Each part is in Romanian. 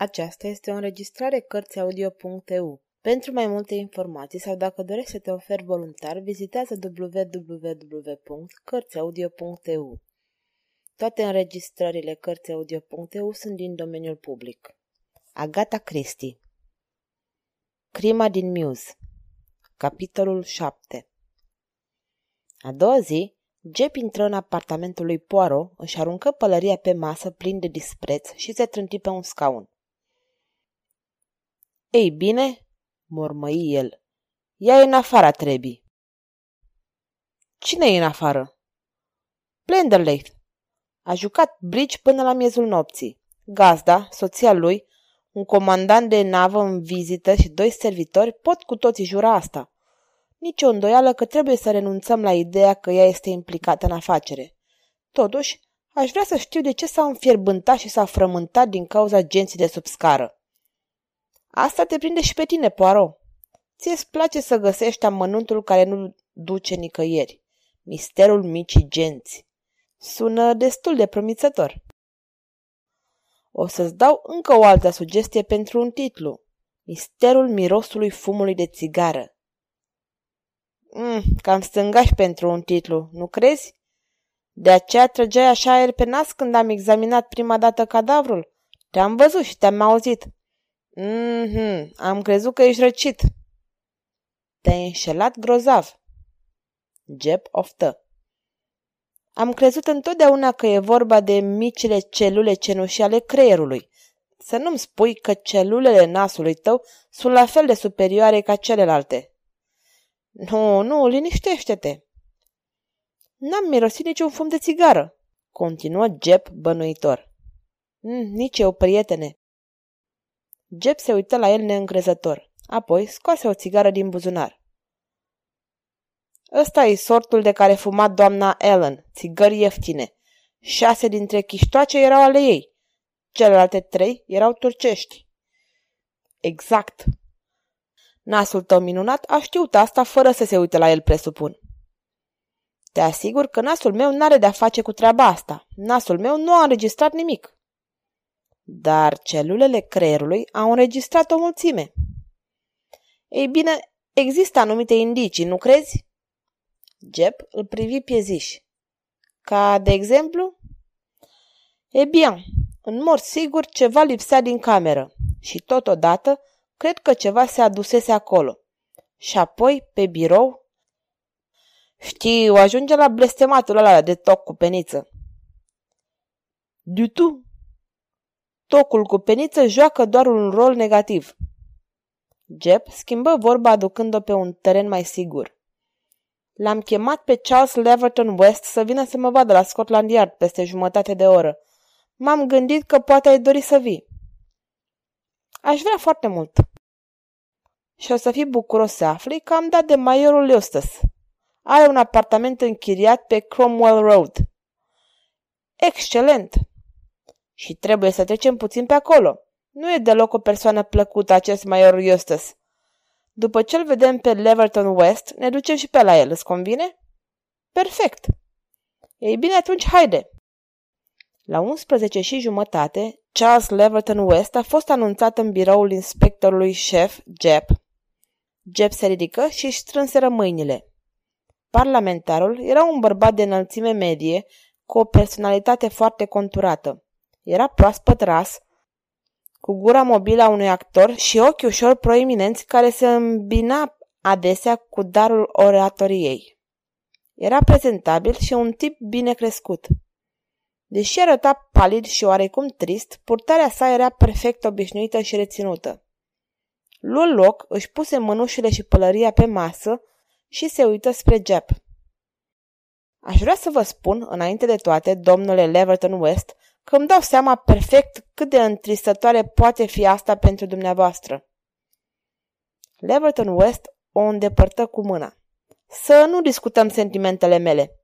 Aceasta este o înregistrare Cărțiaudio.eu. Pentru mai multe informații sau dacă dorești să te oferi voluntar, vizitează www.cărțiaudio.eu. Toate înregistrările Cărțiaudio.eu sunt din domeniul public. Agata Christie Crima din Muse Capitolul 7 A doua zi, Jep intră în apartamentul lui Poirot, își aruncă pălăria pe masă plin de dispreț și se trânti pe un scaun. Ei bine, mormăi el, ea e în afara trebii. Cine e în afară? Blenderleith. A jucat bridge până la miezul nopții. Gazda, soția lui, un comandant de navă în vizită și doi servitori pot cu toții jura asta. Nici o îndoială că trebuie să renunțăm la ideea că ea este implicată în afacere. Totuși, aș vrea să știu de ce s-a înfierbântat și s-a frământat din cauza genții de sub scară. Asta te prinde și pe tine, Poirot. Ție-ți place să găsești amănuntul care nu duce nicăieri. Misterul micii genți. Sună destul de promițător. O să-ți dau încă o altă sugestie pentru un titlu. Misterul mirosului fumului de țigară. Mm, cam stângași pentru un titlu, nu crezi? De aceea trăgeai așa aer pe nas când am examinat prima dată cadavrul. Te-am văzut și te-am auzit. Mhm, am crezut că ești răcit. Te-ai înșelat grozav. Jeb oftă. Am crezut întotdeauna că e vorba de micile celule cenușii ale creierului. Să nu-mi spui că celulele nasului tău sunt la fel de superioare ca celelalte. Nu, nu, liniștește-te. N-am mirosit niciun fum de țigară, continuă Jeb bănuitor. Mm, nici eu, prietene. Jeb se uită la el neîncrezător. Apoi scoase o țigară din buzunar. Ăsta e sortul de care fuma doamna Ellen, țigări ieftine. Șase dintre chiștoace erau ale ei. Celelalte trei erau turcești. Exact. Nasul tău minunat a știut asta fără să se uite la el, presupun. Te asigur că nasul meu n-are de-a face cu treaba asta. Nasul meu nu a înregistrat nimic. Dar celulele creierului au înregistrat o mulțime. Ei bine, există anumite indicii, nu crezi? Jeb îl privi pieziș. Ca de exemplu? E bine, în mod sigur ceva lipsea din cameră și totodată cred că ceva se adusese acolo. Și apoi, pe birou, știu, ajunge la blestematul ăla de toc cu peniță. Du tu, Tocul cu peniță joacă doar un rol negativ. Jeb schimbă vorba aducând-o pe un teren mai sigur. L-am chemat pe Charles Leverton West să vină să mă vadă la Scotland Yard peste jumătate de oră. M-am gândit că poate ai dori să vii. Aș vrea foarte mult. Și o să fii bucuros să afli că am dat de maiorul Eustace. Are un apartament închiriat pe Cromwell Road. Excelent! Și trebuie să trecem puțin pe acolo. Nu e deloc o persoană plăcută acest Major Eustace. După ce îl vedem pe Leverton West, ne ducem și pe la el, îți convine? Perfect. Ei bine, atunci haide. La 11 și jumătate, Charles Leverton West a fost anunțat în biroul inspectorului șef, Jeb. Jeb se ridică și își strânseră mâinile. Parlamentarul era un bărbat de înălțime medie, cu o personalitate foarte conturată. Era proaspăt ras, cu gura mobilă a unui actor și ochi ușor proeminenți care se îmbina adesea cu darul oratoriei. Era prezentabil și un tip bine crescut. Deși arăta palid și oarecum trist, purtarea sa era perfect obișnuită și reținută. Luă loc, își puse mânușile și pălăria pe masă și se uită spre Jeb. Aș vrea să vă spun, înainte de toate, domnule Leverton West, că îmi dau seama perfect cât de întristătoare poate fi asta pentru dumneavoastră. Leverton West o îndepărtă cu mâna. Să nu discutăm sentimentele mele.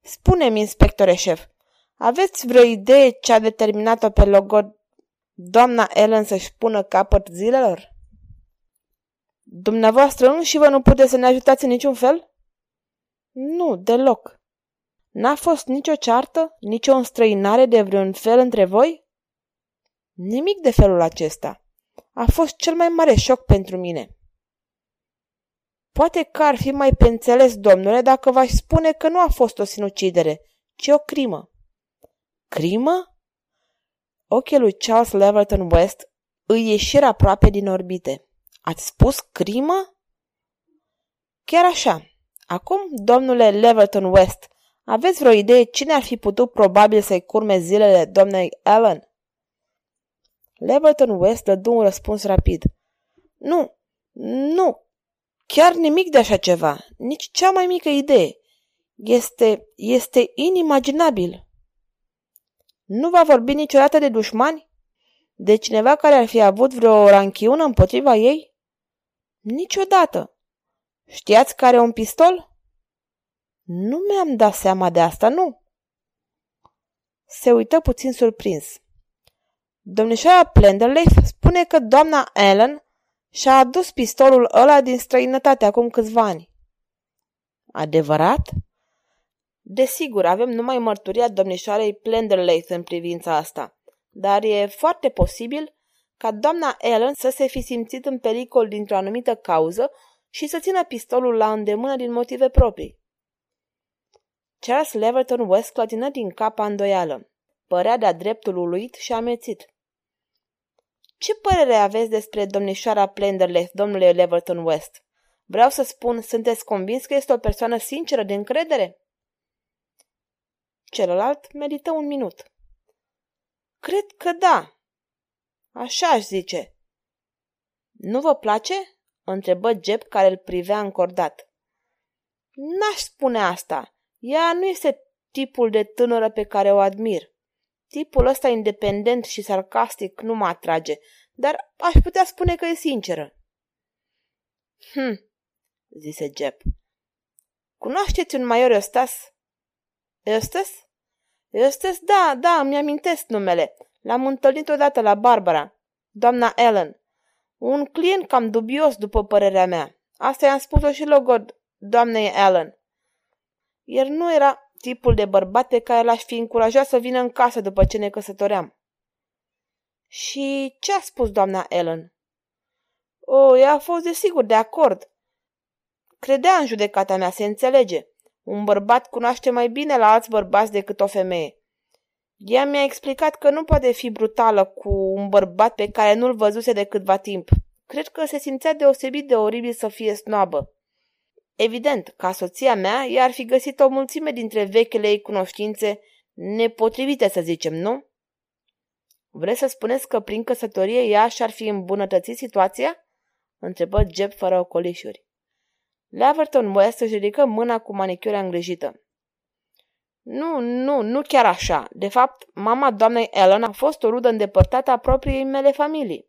Spune-mi, inspectore șef, aveți vreo idee ce a determinat-o pe logo doamna Ellen să-și pună capăt zilelor? Dumneavoastră nu și vă nu puteți să ne ajutați în niciun fel? Nu, deloc. N-a fost nicio ceartă, nicio înstrăinare de vreun fel între voi? Nimic de felul acesta. A fost cel mai mare șoc pentru mine. Poate că ar fi mai pe înțeles, domnule, dacă v-aș spune că nu a fost o sinucidere, ci o crimă. Crimă? Ochii lui Charles Leverton West îi ieșiră aproape din orbite. Ați spus crimă? Chiar așa. Acum, domnule Leverton West, aveți vreo idee cine ar fi putut probabil să-i curme zilele doamnei Ellen? Leverton West dădu un răspuns rapid. Nu, nu, chiar nimic de așa ceva, nici cea mai mică idee. Este, este inimaginabil. Nu va vorbi niciodată de dușmani? De cineva care ar fi avut vreo ranchiună împotriva ei? Niciodată. Știați care un pistol? Nu mi-am dat seama de asta, nu. Se uită puțin surprins. Domnișoara Plenderleaf spune că doamna Ellen și-a adus pistolul ăla din străinătate acum câțiva ani. Adevărat? Desigur, avem numai mărturia domnișoarei Plenderleith în privința asta, dar e foarte posibil ca doamna Ellen să se fi simțit în pericol dintr-o anumită cauză și să țină pistolul la îndemână din motive proprii. Charles Leverton West clătină din cap îndoială. Părea de-a dreptul uluit și amețit. Ce părere aveți despre domnișoara Plenderleith, domnule Leverton West? Vreau să spun, sunteți convins că este o persoană sinceră de încredere? Celălalt medită un minut. Cred că da. Așa aș zice. Nu vă place? întrebă Jeb care îl privea încordat. N-aș spune asta. Ea nu este tipul de tânără pe care o admir. Tipul ăsta independent și sarcastic nu mă atrage, dar aș putea spune că e sinceră. Hm, zise Jeb. Cunoașteți un major Eustas? Eustas? Eustas, da, da, îmi amintesc numele. L-am întâlnit odată la Barbara, doamna Ellen. Un client cam dubios, după părerea mea. Asta i-am spus-o și logod doamnei Ellen. El nu era tipul de bărbat pe care l-aș fi încurajat să vină în casă după ce ne căsătoream. Și ce a spus doamna Ellen? O, ea a fost desigur de acord. Credea în judecata mea, se înțelege. Un bărbat cunoaște mai bine la alți bărbați decât o femeie. Ea mi-a explicat că nu poate fi brutală cu un bărbat pe care nu-l văzuse de câtva timp. Cred că se simțea deosebit de oribil să fie snobă. Evident, ca soția mea, ea ar fi găsit o mulțime dintre vechile ei cunoștințe nepotrivite, să zicem, nu? Vreți să spuneți că prin căsătorie ea și-ar fi îmbunătățit situația? Întrebă Jeb fără ocolișuri. Leverton West își ridică mâna cu manicura îngrijită. Nu, nu, nu chiar așa. De fapt, mama doamnei Ellen a fost o rudă îndepărtată a propriei mele familii.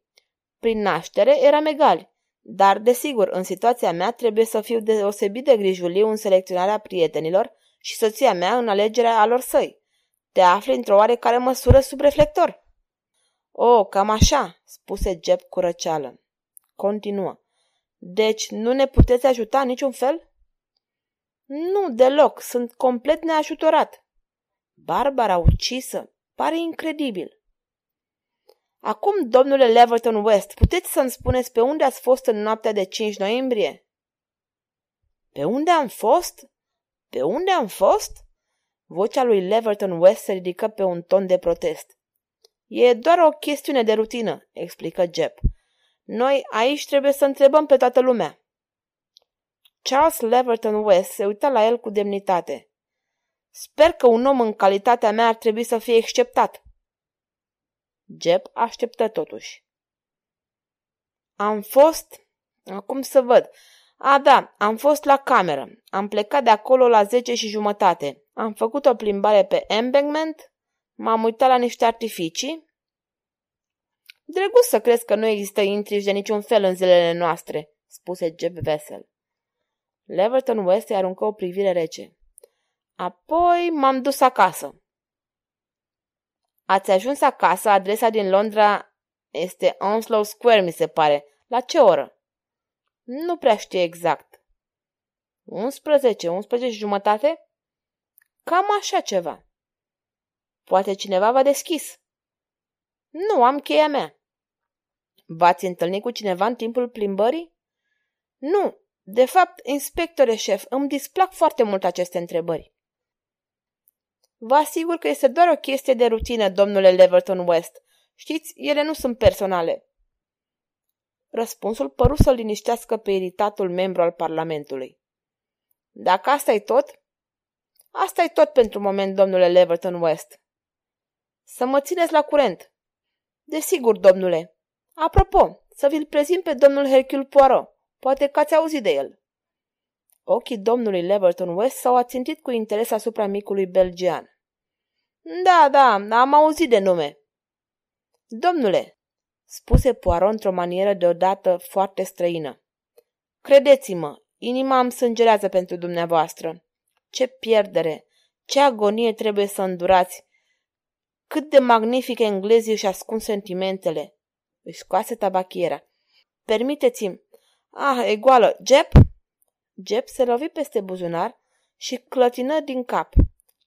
Prin naștere eram egali, dar, desigur, în situația mea trebuie să fiu deosebit de grijuliu în selecționarea prietenilor și soția mea în alegerea alor săi. Te afli într-o oarecare măsură sub reflector. O, cam așa, spuse Jeb cu răceală. Continuă. Deci nu ne puteți ajuta în niciun fel? Nu, deloc, sunt complet neajutorat. Barbara ucisă, pare incredibil. Acum, domnule Leverton West, puteți să-mi spuneți pe unde ați fost în noaptea de 5 noiembrie? Pe unde am fost? Pe unde am fost? Vocea lui Leverton West se ridică pe un ton de protest. E doar o chestiune de rutină, explică Jeb. Noi aici trebuie să întrebăm pe toată lumea. Charles Leverton West se uită la el cu demnitate. Sper că un om în calitatea mea ar trebui să fie exceptat. Jeb așteptă totuși. Am fost... Acum să văd. A, da, am fost la cameră. Am plecat de acolo la zece și jumătate. Am făcut o plimbare pe embankment, m-am uitat la niște artificii. Drăguț să crezi că nu există intrigi de niciun fel în zilele noastre, spuse Jeb vesel. Leverton West îi aruncă o privire rece. Apoi m-am dus acasă. Ați ajuns acasă, adresa din Londra este Onslow Square, mi se pare. La ce oră? Nu prea știu exact. 11, 11 și jumătate? Cam așa ceva. Poate cineva v-a deschis. Nu, am cheia mea. V-ați întâlnit cu cineva în timpul plimbării? Nu. De fapt, inspectore șef, îmi displac foarte mult aceste întrebări. Vă asigur că este doar o chestie de rutină, domnule Leverton West. Știți, ele nu sunt personale. Răspunsul păru să liniștească pe iritatul membru al Parlamentului. Dacă asta e tot, asta e tot pentru moment, domnule Leverton West. Să mă țineți la curent. Desigur, domnule. Apropo, să vi-l prezint pe domnul Hercule Poirot. Poate că ați auzit de el. Ochii domnului Leverton West s-au ațintit cu interes asupra micului belgian. Da, da, am auzit de nume. Domnule, spuse Poirot într-o manieră deodată foarte străină. Credeți-mă, inima îmi sângerează pentru dumneavoastră. Ce pierdere, ce agonie trebuie să îndurați. Cât de magnific englezii își ascund sentimentele. Își scoase tabachiera. Permiteți-mi. Ah, e goală. Jep? Jep se lovi peste buzunar și clătină din cap.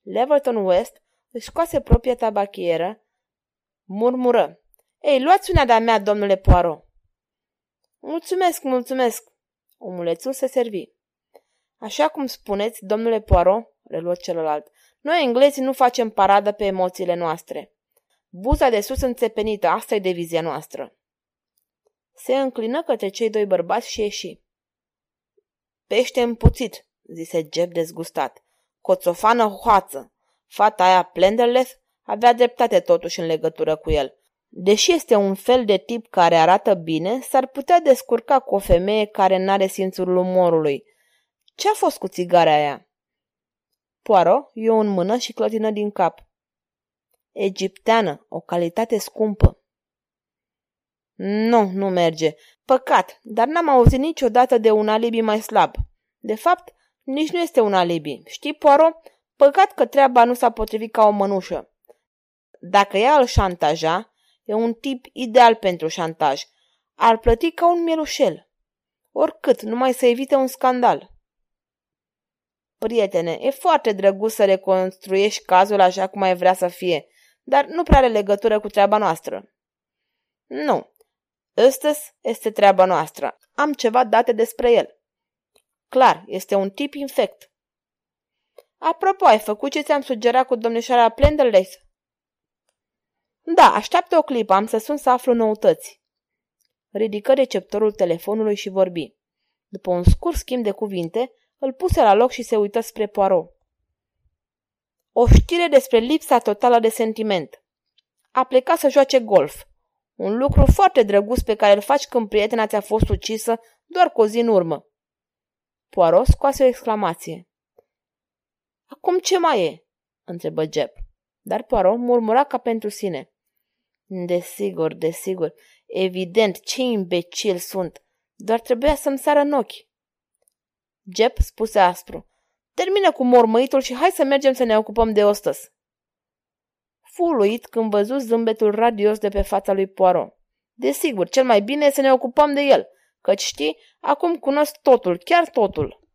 Leverton West își scoase propria tabachieră, murmură. Ei, luați una de-a mea, domnule Poirot. Mulțumesc, mulțumesc. Omulețul se servi. Așa cum spuneți, domnule Poirot, reluă celălalt, noi englezii nu facem paradă pe emoțiile noastre. Buza de sus înțepenită, asta e devizia noastră. Se înclină către cei doi bărbați și ieși. Pește împuțit, zise Jeb dezgustat. Coțofană hoață. Fata aia Plenderleth avea dreptate totuși în legătură cu el. Deși este un fel de tip care arată bine, s-ar putea descurca cu o femeie care n-are simțul umorului. Ce-a fost cu țigarea aia? Poaro eu în mână și clătină din cap. Egipteană, o calitate scumpă. Nu, nu merge. Păcat, dar n-am auzit niciodată de un alibi mai slab. De fapt, nici nu este un alibi. Știi, Poaro, păcat că treaba nu s-a potrivit ca o mănușă. Dacă ea îl șantaja, e un tip ideal pentru șantaj. Ar plăti ca un mielușel. Oricât, numai să evite un scandal. Prietene, e foarte drăguț să reconstruiești cazul așa cum ai vrea să fie, dar nu prea are legătură cu treaba noastră. Nu. Ăstăs este treaba noastră. Am ceva date despre el. Clar, este un tip infect. Apropo, ai făcut ce ți-am sugerat cu domnișoara Plenderleith? Da, așteaptă o clipă, am să sun să aflu noutăți. Ridică receptorul telefonului și vorbi. După un scurt schimb de cuvinte, îl puse la loc și se uită spre Poirot. O știre despre lipsa totală de sentiment. A plecat să joace golf. Un lucru foarte drăguț pe care îl faci când prietena ți-a fost ucisă doar cu o zi în urmă. Poirot scoase o exclamație. Acum ce mai e? întrebă Jeb. Dar Poirot murmura ca pentru sine. Desigur, desigur. Evident, ce imbecil sunt. Doar trebuia să-mi sară în ochi. Jeb spuse aspru. Termină cu mormăitul și hai să mergem să ne ocupăm de ostăs. Fu uluit când văzu zâmbetul radios de pe fața lui Poirot. Desigur, cel mai bine e să ne ocupăm de el, căci știi, acum cunosc totul, chiar totul.